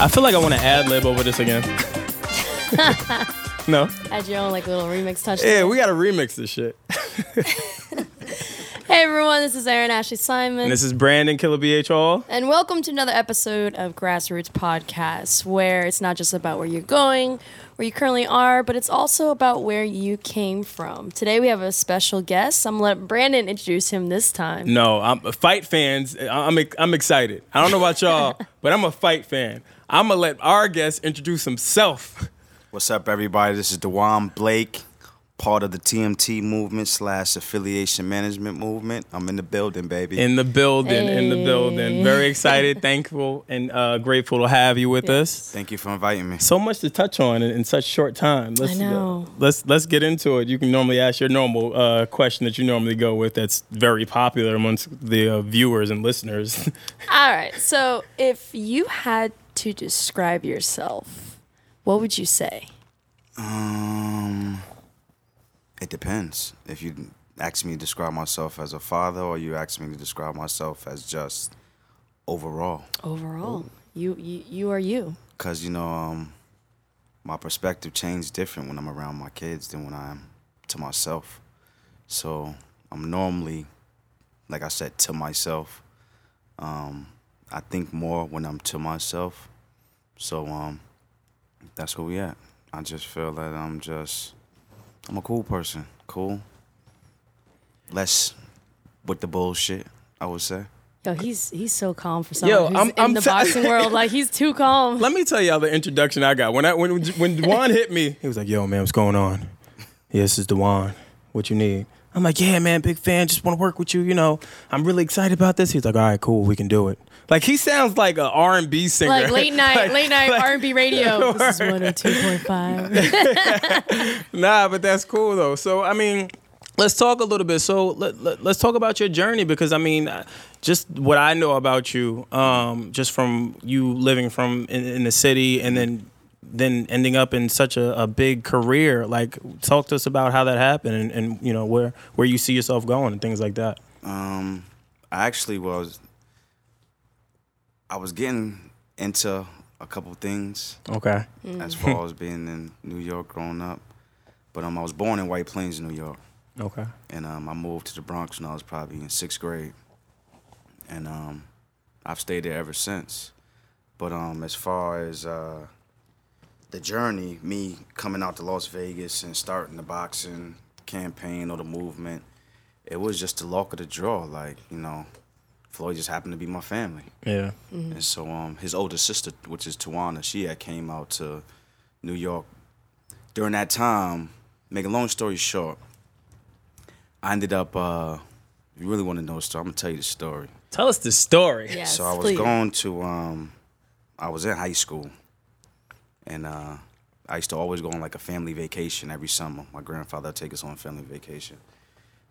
I feel like I want to ad lib over this again. no. Add your own like little remix touch. Yeah, we got to remix this shit. Hey everyone, this is Erin Ashley Simon. And this is Brandon Killer BH Hall. and welcome to another episode of Grass Routes Podcast, where it's not just about where you're going, where you currently are, but it's also about where you came from. Today we have a special guest. I'm gonna let Brandon introduce him this time. No, I'm a fight fans. I'm I'm excited. I don't know about y'all, but I'm a fight fan. I'm gonna let our guest introduce himself. What's up, everybody? This is DeJuan Blake, part of the TMT movement slash affiliation management movement. I'm in the building, baby. In the building, in the building. Very excited, thankful, and uh, grateful to have you with us. Thank you for inviting me. So much to touch on in, in such short time. Let's, know. let's let's get into it. You can normally ask your normal uh, question that you normally go with. That's very popular amongst the uh, viewers and listeners. All right, so if you had to describe yourself, what would you say? Um, it depends. If you ask me to describe myself as a father, or you ask me to describe myself as just overall, Overall, you, you you are you. because you know, um, my perspective changed different when I'm around my kids than when I'm to myself. So I'm normally, like I said, to myself. Um, I think more when I'm to myself. So um, that's where we at. I just feel that I'm just, I'm a cool person. Cool. Less with the bullshit, I would say. Yo, he's he's so calm for someone Yo, who's I'm- in I'm the t- boxing world. Like he's too calm. Let me tell y'all the introduction I got. When I when when DeJuan hit me, he was like, "Yo, man, what's going on? Yeah, this is DeJuan. What you need?" I'm like, "Yeah, man, big fan. Just want to work with you. You know, I'm really excited about this." He's like, "All right, cool, we can do it." Like he sounds like a R&B singer. like late night, Like- late night like- R&B radio. This is one hundred two point five. Nah, but that's cool though. So I mean, let's talk a little bit. So let, let, us talk about your journey because I mean, uh, just what I know about you, um, just from you living from in, in the city and then then ending up in such a, a big career. Like, talk to us about how that happened and, and you know where where you see yourself going and things like that. Um, I actually was. I was getting into a couple things Okay. as far as being in New York growing up, but um, I was born in White Plains, New York, Okay. and um, I moved to the Bronx when I was probably in sixth grade, and um, I've stayed there ever since. But um, as far as uh, the journey, me coming out to Las Vegas and starting the boxing campaign or the movement, it was just the luck of the draw. Like you know, Floyd just happened to be my family. Yeah. And so um, his older sister, which is Tawana, she had came out to New York. During that time, make a long story short, I ended up, uh, if you really want to know the story, I'm going to tell you the story. Tell us the story. Yes, so I was please. going to, um, I was in high school. And uh, I used to always go on like a family vacation every summer. My grandfather would take us on family vacation.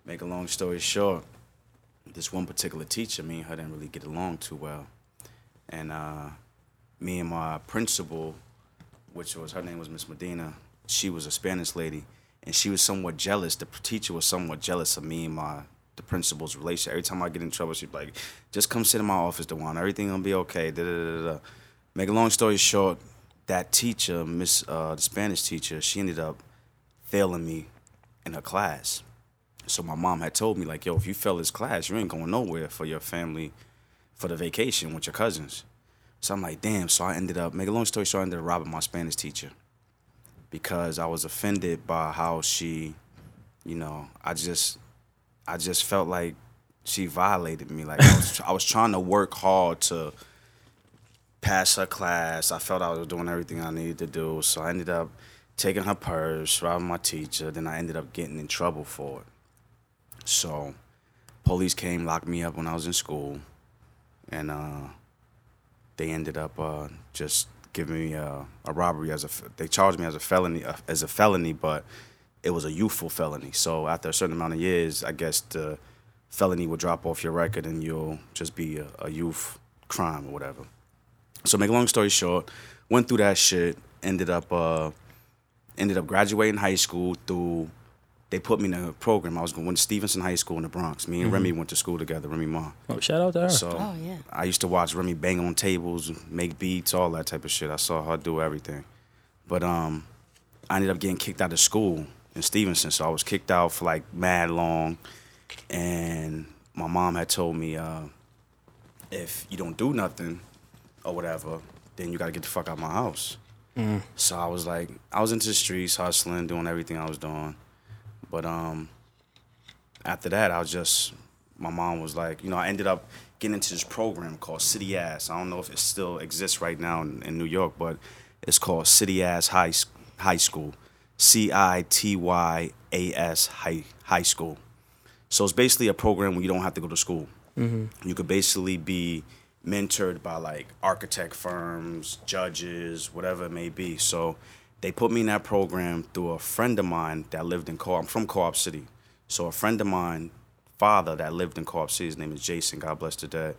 Make a long story short, this one particular teacher, me and her didn't really get along too well. And uh, me and my principal, which was her name was Miss Medina, she was a Spanish lady, and she was somewhat jealous. The teacher was somewhat jealous of me and my the principal's relation. Every time I get in trouble, she'd be like, "Just come sit in my office, DeJuan. Everything gonna be okay." Da, da, da, da. Make a long story short, that teacher, Miss uh, the Spanish teacher, she ended up failing me in her class. So my mom had told me like, "Yo, if you fail this class, you ain't going nowhere for your family, for the vacation with your cousins." So I'm like, "Damn!" So I ended up, make a long story short, I ended up robbing my Spanish teacher because I was offended by how she, you know, I just, I just felt like she violated me. Like I was, I was trying to work hard to pass her class. I felt I was doing everything I needed to do. So I ended up taking her purse, robbing my teacher. Then I ended up getting in trouble for it. So police came, locked me up when I was in school. And uh, they ended up uh, just giving me a, a robbery as a, They charged me as a felony uh, as a felony, but it was a youthful felony. So after a certain amount of years, I guess the felony will drop off your record and you'll just be a, a youth crime or whatever. So make a long story short, went through that shit. Ended up uh, ended up graduating high school through. They put me in a program. I was going to Stevenson High School in the Bronx. Me and Remy went to school together. Remy Ma. Oh, shout out to her. So Oh, yeah. I used to watch Remy bang on tables, make beats, all that type of shit. I saw her do everything. But um, I ended up getting kicked out of school in Stevenson. So I was kicked out for like mad long. And my mom had told me, uh, if you don't do nothing or whatever, then you gotta get the fuck out of my house. So I was like, I was into the streets, hustling, doing everything I was doing. But um, after that, I was just, my mom was like, you know, I ended up getting into this program called City-As. I don't know if it still exists right now in, in New York, but it's called City-As High High School, C I T Y A S High High School. So it's basically a program where you don't have to go to school. You could basically be mentored by like architect firms, judges, whatever it may be. So they put me in that program through a friend of mine that lived in Co. I'm from Co-op City. So a friend of mine, father that lived in Co-op City, his name is Jason. God bless the dad.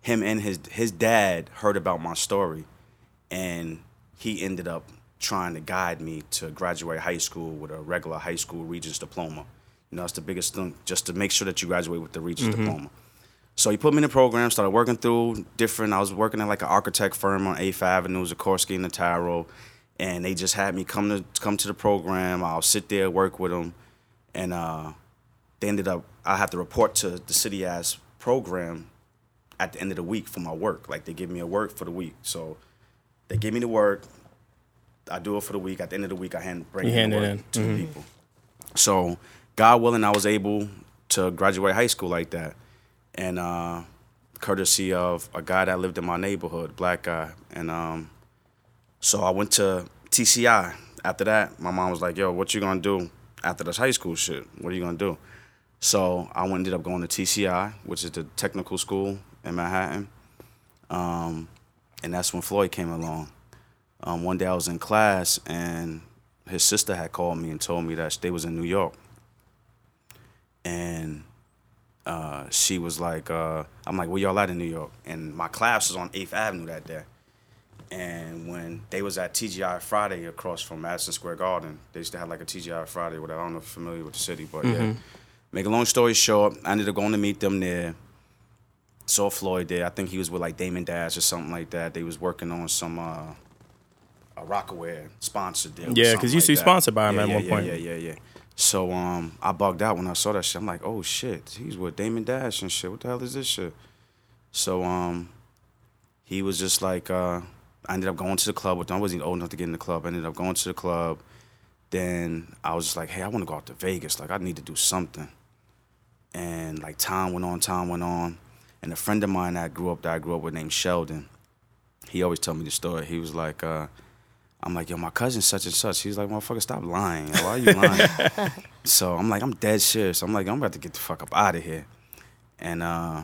Him and his his dad heard about my story, and he ended up trying to guide me to graduate high school with a regular high school Regents diploma. You know, that's the biggest thing, just to make sure that you graduate with the Regents mm-hmm. diploma. So he put me in the program, started working through different. I was working at like an architect firm on 8th Avenue, Sikorsky and Nataro, and they just had me come to come to the program. I'll sit there, work with them, and uh, they ended up. I have to report to the city as program at the end of the week for my work. Like they give me a work for the week, so they give me the work. I do it for the week. At the end of the week, I hand bring You hand it in. to the people. So, God willing, I was able to graduate high school like that, and uh, courtesy of a guy that lived in my neighborhood, black guy, and um, so I went to TCI. After that, my mom was like, "Yo, what you gonna do after this high school shit? What are you gonna do?" So I ended up going to TCI, which is the technical school in Manhattan, um, and that's when Floyd came along. Um, one day I was in class and his sister had called me and told me that they was in New York. And uh, she was like, uh, I'm like, where y'all at in New York? And my class was on 8th Avenue that day. And when they was at TGI Friday across from Madison Square Garden, they used to have like a TGI Friday, whatever. I don't know if you're familiar with the city, but yeah. Make a long story short, I ended up going to meet them there. Saw Floyd there. I think he was with like Damon Dash or something like that. They was working on some uh, a Rocawear sponsored deal. Yeah, 'cause something you used to be like that. sponsored by him yeah, at yeah, one yeah, point. Yeah, yeah, yeah. So um, I bugged out when I saw that shit. I'm like, oh shit, he's with Damon Dash and shit. What the hell is this shit? So um, he was just like, uh, I ended up going to the club with him. I wasn't even old enough to get in the club. I ended up going to the club. Then I was just like, hey, I want to go out to Vegas. Like, I need to do something. And like time went on, time went on. And a friend of mine that I grew up that I grew up with named Sheldon, he always told me the story. He was like, uh, I'm like, yo, my cousin's such and such. He's like, motherfucker, stop lying. Why are you lying? so I'm like, I'm dead serious. I'm like, I'm about to get the fuck up out of here. And uh,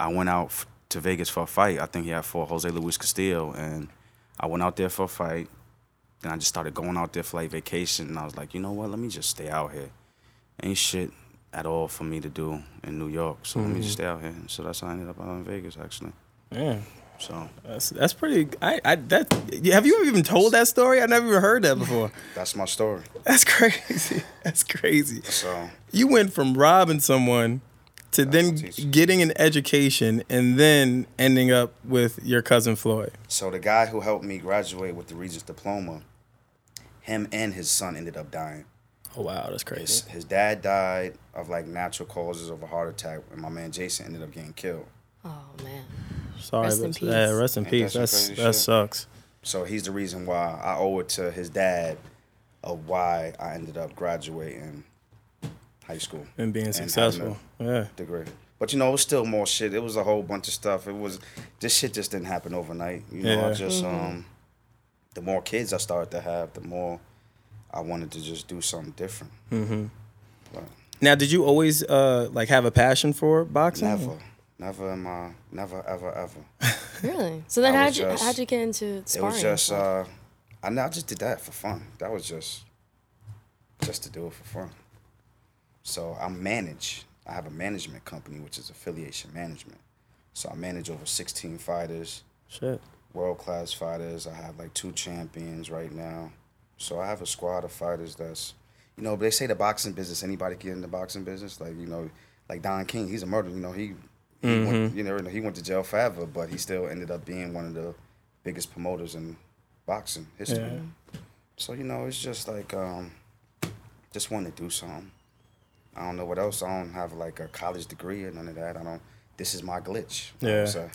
I went out f- to Vegas for a fight. I think he had fought Jose Luis Castillo, and I went out there for a fight. Then I just started going out there for like vacation, and I was like, you know what? Let me just stay out here. Ain't shit at all for me to do in New York, so let me just stay out here. So that's how I ended up out in Vegas, actually. Yeah, So that's that's pretty. I, I that have you ever even told that story? I never even heard that before. that's my story. That's crazy. That's crazy. So You went from robbing someone to then getting an education and then ending up with your cousin Floyd. So the guy who helped me graduate with the Regents diploma, him and his son ended up dying. Oh wow, that's His, crazy. his dad died of like natural causes of a heart attack, and my man Jason ended up getting killed. Oh man. Sorry, Rest in but peace. yeah, rest in Ain't peace. that That's crazy that shit? sucks. So he's the reason why I owe it to his dad of why I ended up graduating high school And being having a successful. Yeah. degree. But you know, it was still more shit. It was a whole bunch of stuff. It was this shit just didn't happen overnight. You know, I Yeah. just um the more kids I started to have, the more I wanted to just do something different. Mm-hmm. But Now, did you always uh like have a passion for boxing? never. Never in my, never ever ever. Really? So then, I how'd you just- how'd you get into sparring? It sparring? was just, uh, I know I just did that for fun. That was just, just to do it for fun. So I manage. I have a management company, which is affiliation management. So I manage over 16 fighters, Shit. world class fighters. I have like two champions right now. So I have a squad of fighters that's, you know, they say the boxing business, anybody can get in the boxing business. Like, you know, like Don King, he's a murderer. You know, he, he went, you know, he went to jail forever, but he still ended up being one of the biggest promoters in boxing history. Yeah. So, you know, it's just like, um, just want to do something. I don't know what else. I don't have like a college degree or none of that. I don't, this is my glitch. Yeah. say.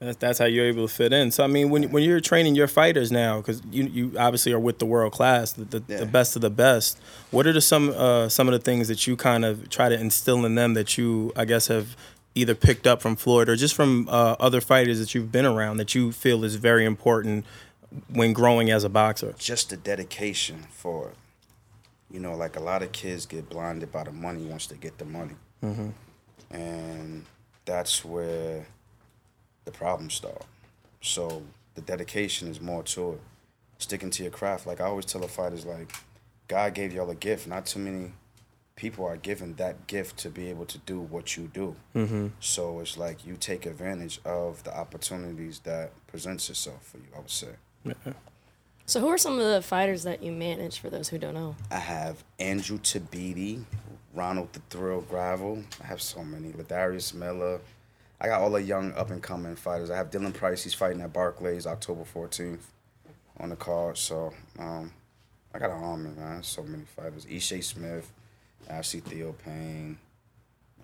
That's, that's how you're able to fit in. So I mean, when when you're training your fighters now, because you you obviously are with the world class, the, the, Yeah. the best of the best. What are the, some uh, some of the things that you kind of try to instill in them that you I guess have either picked up from Floyd or just from uh, other fighters that you've been around that you feel is very important when growing as a boxer? just the dedication for it. You know, like a lot of kids get blinded by the money once they get the money. And that's where the problems start. So the dedication is more to it. Sticking to your craft. Like I always tell the fighters, like, God gave y'all a gift. Not too many people are given that gift to be able to do what you do. Mm-hmm. So it's like you take advantage of the opportunities that presents itself for you, I would say. So who are some of the fighters that you manage? For those who don't know. I have Andrew Tabiti, Ronald the Thrill Gavril. I have so many. Ladarius Miller. I got all the young up and coming fighters. I have Dylan Price. He's fighting at Barclays October 14th on the card. So um, I got an army, man. So many fighters. Ishe Smith, Ashley Theo Payne.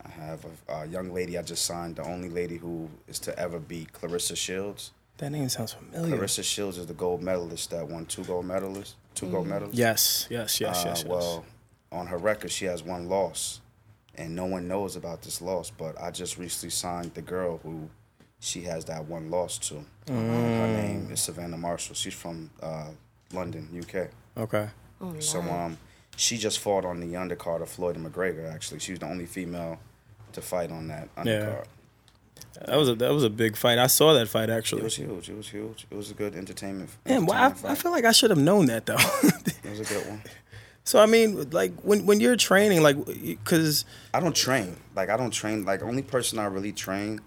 I have a, a young lady I just signed, the only lady who is to ever be Claressa Shields. That name sounds familiar. Claressa Shields is the gold medalist that won two gold medalists, two gold medals. Yes, yes, yes, Uh, yes, yes. Well, on her record, she has one loss, and no one knows about this loss. But I just recently signed the girl who she has that one loss to. Um, her name is Savannah Marshall. She's from uh, London, UK. okay. Oh, So um, she just fought on the undercard of Floyd and McGregor. Actually, she was the only female to fight on that undercard. That was a that was a big fight. I saw that fight actually. It was huge. It was huge. It was a good entertainment. Man, well, I, I feel like I should have known that though. it was a good one. so I mean, like when when you're training, like, because I don't train. Like I don't train. Like only person I really train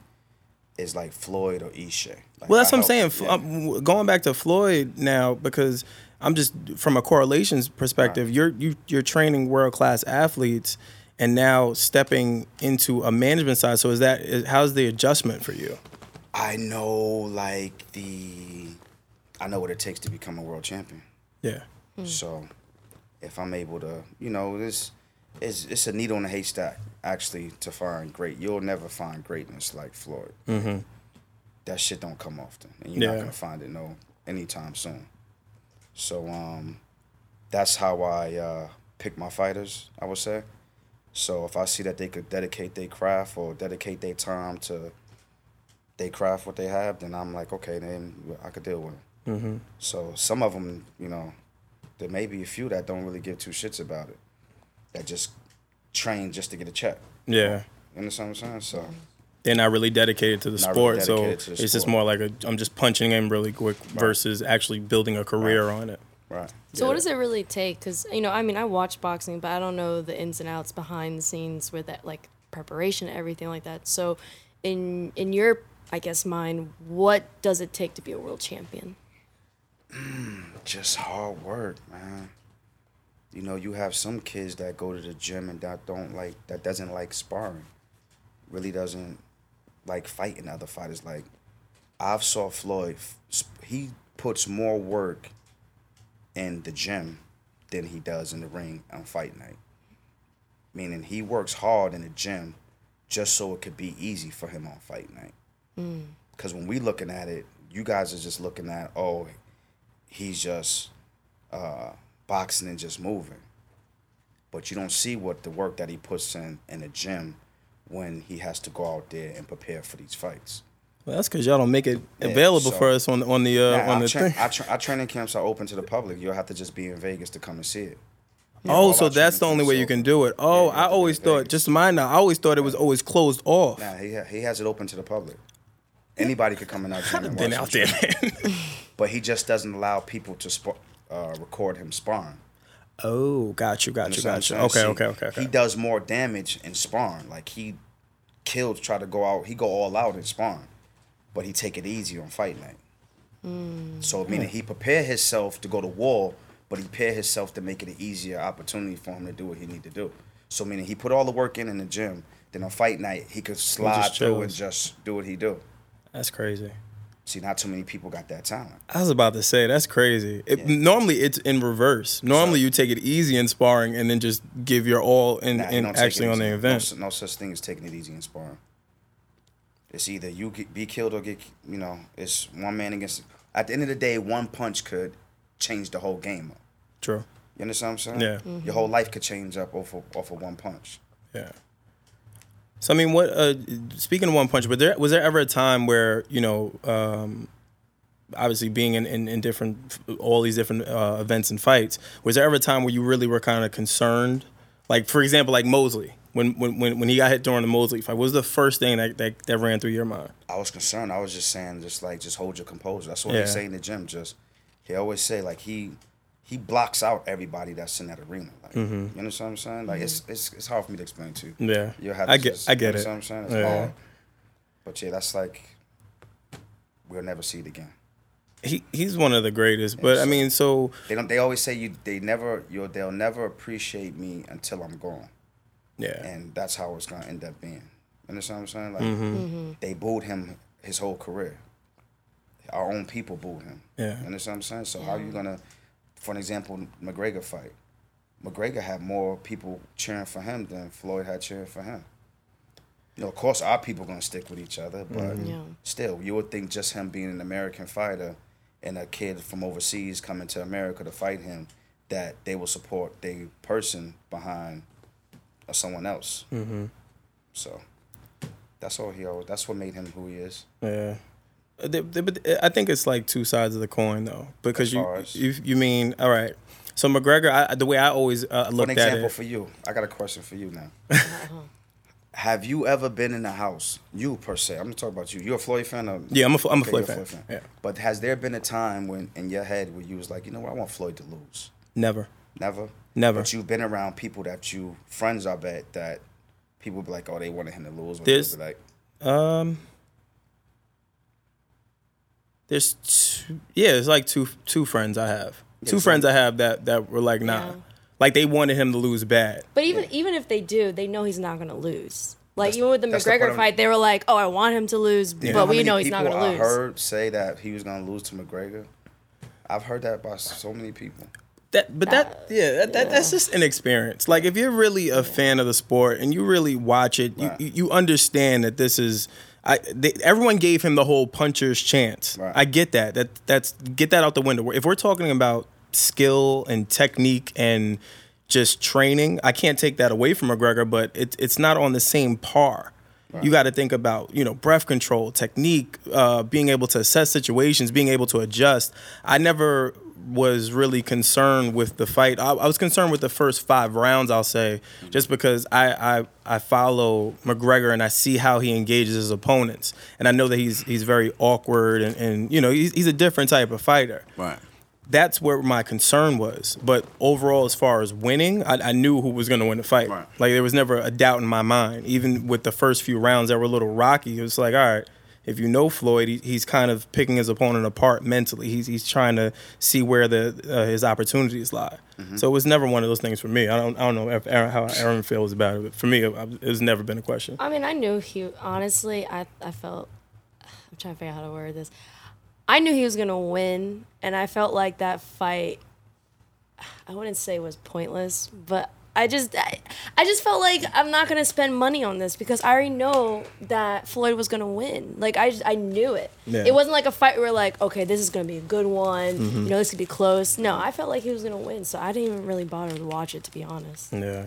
is like Floyd or Isha. Like, well, that's I what I'm saying. help- F yeah. um, going back to Floyd now because I'm just from a correlations perspective. Right. You're you you're training world class athletes, and now stepping into a management side. So is that is, how's the adjustment for you? I know like the, I know what it takes to become a world champion. Yeah. So, if I'm able to, you know, this it's it's a needle in a haystack actually to find great. You'll never find greatness like Floyd. Mm-hmm. That shit don't come often, and you're Yeah. not gonna find it no anytime soon. So um, that's how I uh, pick my fighters. I would say. So if I see that they could dedicate their craft or dedicate their time to they craft what they have, then I'm like, okay, then I could deal with it. Mm-hmm. So some of them, you know, there may be a few that don't really give two shits about it, that just train just to get a check. Yeah. You understand what I'm saying? So They're not really dedicated to the Not sport, really so to the it's just more like a I'm just punching in really quick versus actually building a career on it. right. So what does it really take? Because you know, I mean, I watch boxing, but I don't know the ins and outs behind the scenes with that, like preparation, everything like that. So, in in your, I guess, mind, what does it take to be a world champion? Mm, just hard work, man. You know, you have some kids that go to the gym and that don't like that doesn't like sparring. Really doesn't like fighting other fighters. Like I've saw Floyd. He puts more work in the gym than he does in the ring on fight night. Meaning he works hard in the gym just so it could be easy for him on fight night. Because when we looking at it, you guys are just looking at oh, he's just uh, boxing and just moving. But you don't see what the work that he puts in in the gym when he has to go out there and prepare for these fights. Well, that's because y'all don't make it Yeah, available so- for us on the on the uh, on our, the tra- thing. our, tra- our training camps are open to the public. You'll have to just be in Vegas to come and see it. Oh, so that's the only way you can do it. Oh, you I always thought, Vegas. just mine now. I always thought it was always closed off. Nah, he ha- he has it open to the public. Anybody could come in our gym and Been out there, but he just doesn't allow people to sp- uh, record him sparring. Oh, got you, got you, got you. Okay, saying? okay, okay, okay. He does more damage in sparring. Like he kills, try to go out. He go all out in sparring, but he take it easy on fight night. Hmm. So meaning he prepare himself to go to war, but he prepare himself to make it an easier opportunity for him to do what he need to do. So meaning he put all the work in in the gym. Then on fight night he could slide through and just do what he do. That's crazy. See, not too many people got that talent. I was about to say that's crazy. It, Normally it's in reverse. Normally you take it easy in sparring and then just give your all in, Nah, in don't take it actually on the event. No, no such thing as taking it easy in sparring. It's either you get, be killed or get, you know, it's one man against. At the end of the day, one punch could change the whole game up. True. You understand what I'm saying? Yeah. Your whole life could change up off of, off of one punch. Yeah. So I mean, what? Uh, speaking of one punch, but there was there ever a time where you know, um, obviously being in, in, in different, all these different uh, events and fights, was there ever a time where you really were kind of concerned? Like for example, like Mosley, when when when, when he got hit during the Mosley fight, what was the first thing that, that that ran through your mind? I was concerned. I was just saying, just like, just hold your composure. That's what Yeah. he say in the gym. Just he always say like he he blocks out everybody that's in that arena. Like, mm-hmm. You understand what I'm saying? Like it's, mm-hmm. it's it's hard for me to explain to. Yeah. You'll have I to get- just- I get you it. What I'm saying? It's Yeah. hard. But yeah, that's like we'll never see it again. He he's one of the greatest, but I mean, so They don't. They always say you. They never. You. They'll never appreciate me until I'm gone, yeah, and that's how it's gonna end up being. You understand what I'm saying? Like Mm-hmm. mm-hmm. they booed him his whole career. Our own people booed him. Yeah. You understand what I'm saying? So how are you gonna, for an example, McGregor fight? McGregor had more people cheering for him than Floyd had cheering for him. You know, of course, our people gonna stick with each other, but Mm-hmm. Yeah. still, you would think just him being an American fighter and a kid from overseas coming to America to fight him, that they will support the person behind someone else. Mm-hmm. So that's all he always. That's what made him who he is. Yeah. They- they- But I think it's like two sides of the coin though, because you, as- you you mean all right. So McGregor, I, the way I always uh, an looked at example, it, for you, I got a question for you now. Have you ever been in a house, you per se? I'm gonna talk about you. You're a Floyd fan, or yeah, I'm a, I'm a Okay, Floyd you're fan. Yeah, But has there been a time when in your head where you was like, you know what, I want Floyd to lose? never. Never. Never. But you've been around people that you friends, I bet that people be like, oh, they wanted him to lose. Or There's- like, Um, there's two, yeah, it's like two two friends I have. Two so- friends I have that that were like nah, Yeah. like they wanted him to lose bad. But even even if they do, they know he's not gonna lose. Like That's- even with the that's the McGregor I'm- fight, they were like, "Oh, I want him to lose, You know but we know he's not gonna lose." I lose." heard say that he was gonna lose to McGregor. I've heard that by so many people. That, but that, yeah, that, that that's just an experience. Like if you're really a fan of the sport and you really watch it, you Right. you, you understand that this is. I they, everyone gave him the whole puncher's chance. Right. I get that. That that's get that out the window. If we're talking about skill and technique and just training, I can't take that away from McGregor, but it's it's not on the same par. You got to think about you know breath control, technique, uh, being able to assess situations, being able to adjust. I never was really concerned with the fight. I, I was concerned with the first five rounds. I'll say mm-hmm. just because I, I I follow McGregor and I see how he engages his opponents, and I know that he's he's very awkward and, and you know he's, he's a different type of fighter Right. that's where my concern was. But overall, as far as winning, I, I knew who was going to win the fight. Right. Like there was never a doubt in my mind. Even with the first few rounds that were a little rocky, it was like, all right, if you know Floyd, he, he's kind of picking his opponent apart mentally. He's he's trying to see where the uh, his opportunities lie. So it was never one of those things for me. I don't I don't know if Erin, how Erin feels about it, but for me, it, it's never been a question. I mean, I knew he. Honestly, I I felt. I'm trying to figure out how to word this. I knew he was gonna win, and I felt like that fight. I wouldn't say was pointless, but I just I, I just felt like I'm not gonna spend money on this because I already know that Floyd was gonna win. Like I just, I knew it. Yeah. It wasn't like a fight where like okay, this is gonna be a good one. Mhm. You know, this could be close. No, I felt like he was gonna win, so I didn't even really bother to watch it to be honest. Yeah.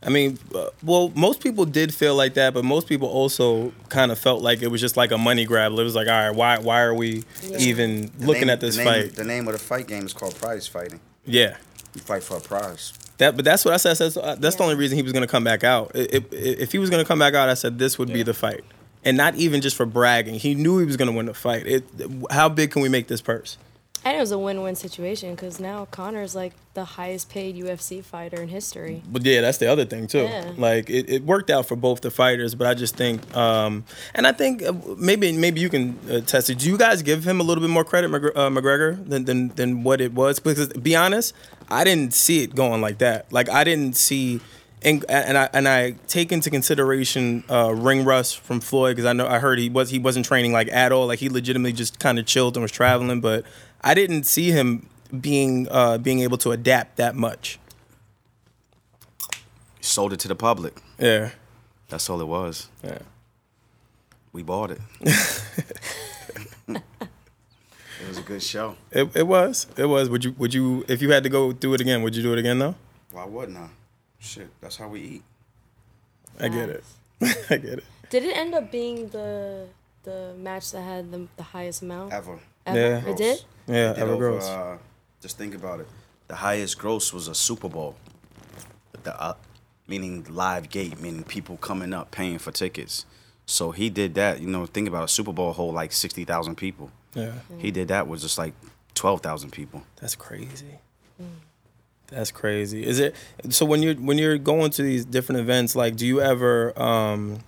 I mean, uh, well, most people did feel like that, but most people also kind of felt like it was just like a money grab. It was like, all right, why why are we even The looking name- at this the name, fight? The name of the fight game is called prize fighting. yeah. You fight for a prize. That, but that's what I said. That's, uh, that's the only reason he was going to come back out. I- If, if he was going to come back out, I said this would be the fight, and not even just for bragging. He knew he was going to win the fight. It, how big can we make this purse? And it was a win-win situation because now Conor's like the highest paid UFC fighter in history. But yeah, that's the other thing too. Yeah. Like it, it worked out for both the fighters, but I just think, um, and I think uh, maybe maybe you can uh, test it. Do you guys give him a little bit more credit, uh, McGregor, than, than than what it was? Because to be honest, I didn't see it going like that. Like I didn't see. And, and I and I take into consideration uh, ring rust from Floyd because I know I heard he was he wasn't training like at all like he legitimately just kind of chilled and was traveling but I didn't see him being uh, being able to adapt that much Sold it to the public. yeah That's all it was. yeah We bought it. it was a good show. It, it was. It was. Would you would you if you had to go do it again, would you do it again though? Why wouldn't I? Shit, that's how we eat. I get it. I get it. Did it end up being the the match that had the, the highest amount? Ever. Ever? Yeah. It did? Yeah, did ever over, gross. Uh, just think about it. The highest gross was a Super Bowl. The uh, meaning live gate, meaning people coming up paying for tickets. So he did that. You know, think about a Super Bowl hold like sixty thousand people. yeah, He did that with just like twelve thousand people. that's crazy. That's crazy. Is it so when you're when you're going to these different events? Like, do you ever um,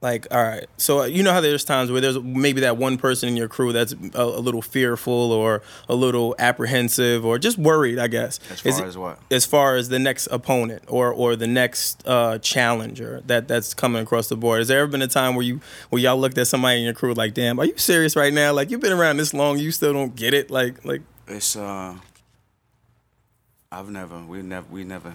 like all right? So you know how there's times where there's maybe that one person in your crew that's a, a little fearful or a little apprehensive or just worried. I guess. As far it- as what? as far as the next opponent or or the next uh, challenger that that's coming across the board. Has there ever been a time where you where y'all looked at somebody in your crew like, damn, are you serious right now? Like you've been around this long, you still don't get it? Like like It's uh, I've never, we never, we never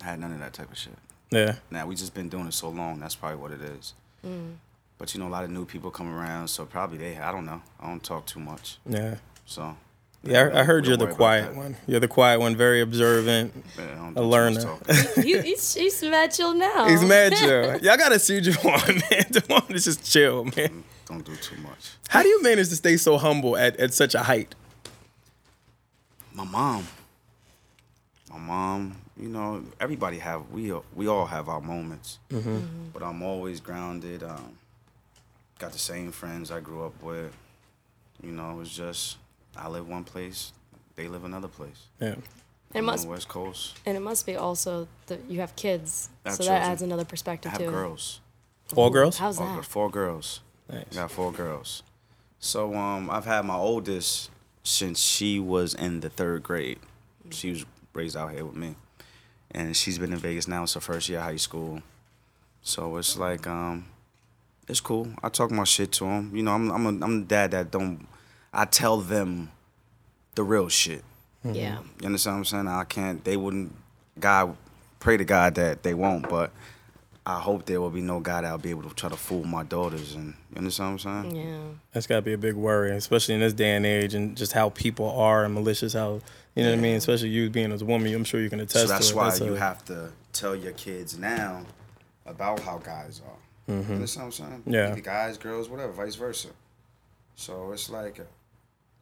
had none of that type of shit. yeah, Now we just been doing it so long. That's probably what it is. Mm. But you know, a lot of new people come around, so probably they. I don't know. I don't talk too much, yeah. so. Yeah, I, I heard you're the quiet one. You're the quiet one, very observant. Yeah, A do too much learner. talking. you, he's, he's mad chill now. He's mad chill. Y'all gotta see Javon, man. Javon is just chill, man. Mm, don't do too much. How do you manage to stay so humble at, at such a height? My mom. My mom. You know, everybody have we we all have our moments, but I'm always grounded. Um, got the same friends I grew up with. You know, it's just I live one place, they live another place. Yeah. And it must on the West Coast. and it must be also that you have kids, have so that adds another perspective I have too. girls. All girls? How's All that? four girls. Nice. Got four girls. So um, I've had my oldest since she was in the third grade. She was raised out here with me, and she's been in Vegas now. It's her first year of high school. So it's like um, it's cool. I talk my shit to them. You know, I'm I'm a, I'm the dad that don't. I tell them the real shit. Yeah. You understand what I'm saying? I can't. They wouldn't. God, pray to God that they won't. But I hope there will be no guy that'll be able to try to fool my daughters. And you understand what I'm saying? Yeah. That's got to be a big worry, especially in this day and age, and just how people are and malicious. How you know what I mean? Especially you being as a woman, I'm sure you can attest So that's to it. why a- you have to tell your kids now about how guys are. You understand what I'm saying? Mm-hmm. Yeah. Either guys, girls, whatever, vice versa. So it's like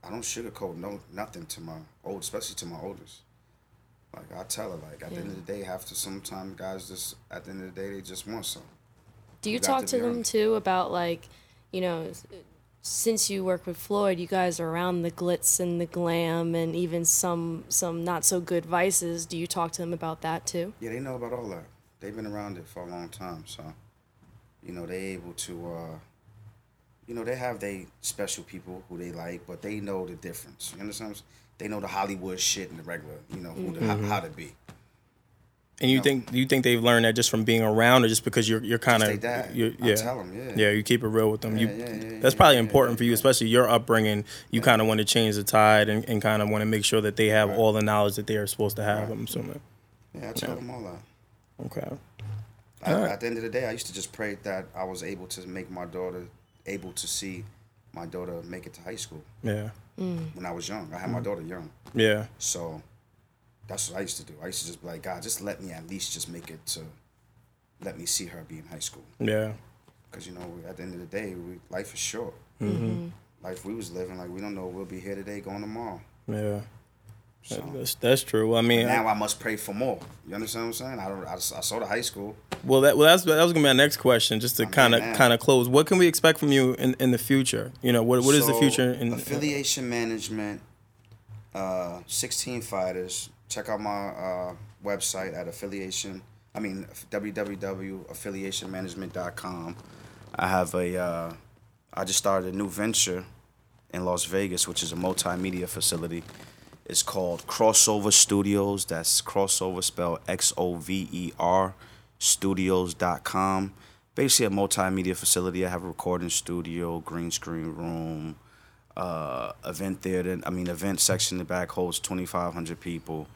I don't sugarcoat no nothing to my old, especially to my oldest. Like I tell her, like at the end of the day, have to sometimes guys just at the end of the day they just want some. Do you got talk to to them honest. too about like, you know, since you work with Floyd, you guys are around the glitz and the glam and even some some not so good vices. Do you talk to them about that too? Yeah, they know about all that. They've been around it for a long time, so you know they able to. uh You know they have they special people who they like, but they know the difference. You understand? What I'm saying? They know the Hollywood shit and the regular. You know who to, how, mm-hmm. how to be. And you think you think they've learned that just from being around, or just because you're you're kind of yeah them, yeah. yeah you keep it real with them. you Yeah, yeah, yeah, that's probably yeah, important yeah, for you, yeah. especially your upbringing. You kind of want to change the tide and, and kind of want to make sure that they have all the knowledge that they are supposed to have. I'm assuming. Yeah, I tell them all that. Okay. I, Alright. At the end of the day, I used to just pray that I was able to make my daughter able to see my daughter make it to high school Yeah. When I was young. I had Mm. my daughter young. Yeah. So that's what I used to do. I used to just be like, God, just let me at least just make it to let me see her be in high school. Yeah. Because, you know, at the end of the day, we, life is short. Mm-hmm. Life we was living, like, we don't know we'll be here today, going tomorrow. Yeah. That's, that's true. I mean, Now I must pray for more. You understand what I'm saying? I don't. I, I saw the high school. well, that well, that's that was gonna be my next question, just to kind of kind of close. What can we expect from you in, in the future? You know, what what is the future? In, affiliation management? Uh, 16 fighters. Check out my uh, website at affiliation. I mean www.affiliationmanagement.com. I have a. Uh, I just started a new venture in Las Vegas, which is a multimedia facility. It's called Crossover Studios. That's crossover spelled X O V E R studios.com. Basically, a multimedia facility. I have a recording studio, green screen room, uh, event theater. I mean, event section in the back holds 2,500 people.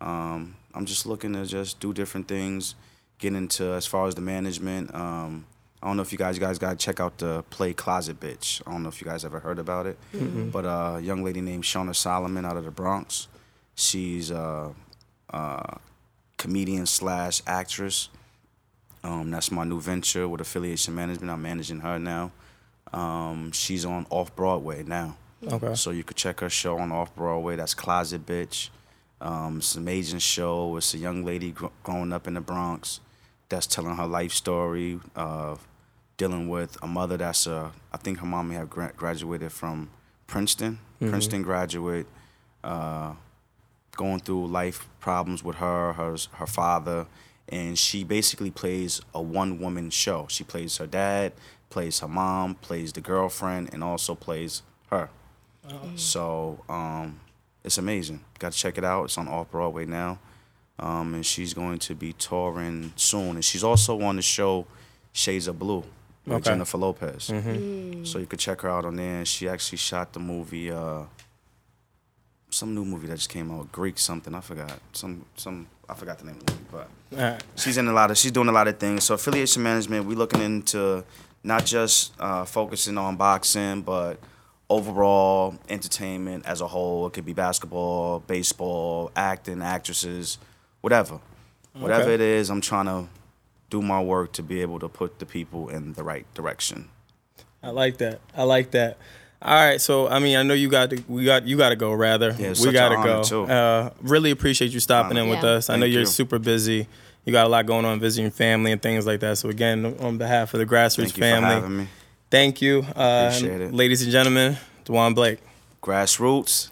Um, I'm just looking to just do different things, get into as far as the management. Um, I don't know if you guys you guys gotta check out the play Closet Bitch. I don't know if you guys ever heard about it, but uh, a young lady named Shauna Solomon out of the Bronx. She's a uh, uh, comedian slash actress. Um, that's my new venture with affiliation management. I'm managing her now. Um, she's on off Broadway now. okay. So you could check her show on Off Broadway. That's Closet Bitch. Um, it's an amazing show. It's a young lady gr- growing up in the Bronx that's telling her life story of dealing with a mother that's a, I think her mom may have gra- graduated from Princeton, Princeton graduate, uh, going through life problems with her, her, her father, and she basically plays a one woman show. She plays her dad, plays her mom, plays the girlfriend, and also plays her. So um, it's amazing. Got to check it out. It's on Off Broadway now, um, and she's going to be touring soon. And she's also on the show Shades of Blue with Okay. Jennifer Lopez. So you could check her out on there. And she actually shot the movie, uh, some new movie that just came out, Greek something. I forgot some some. I forgot the name of the movie, but All right. she's in a lot of she's doing a lot of things so affiliation management we looking into not just uh, focusing on boxing but overall entertainment as a whole it could be basketball baseball acting actresses whatever whatever it is i'm trying to do my work to be able to put the people in the right direction I like that. I like that. All right, so I mean, I know you got to, we got you got to go. Rather, Yeah, it's we got to go. too. Uh, really appreciate you stopping in with Yeah. us. I know you're you. super busy. You got a lot going on, visiting family and things like that. So again, on behalf of the grassroots thank you family, for having me thank you, uh, Appreciate it. ladies and gentlemen. DeJuan Blake. grassroots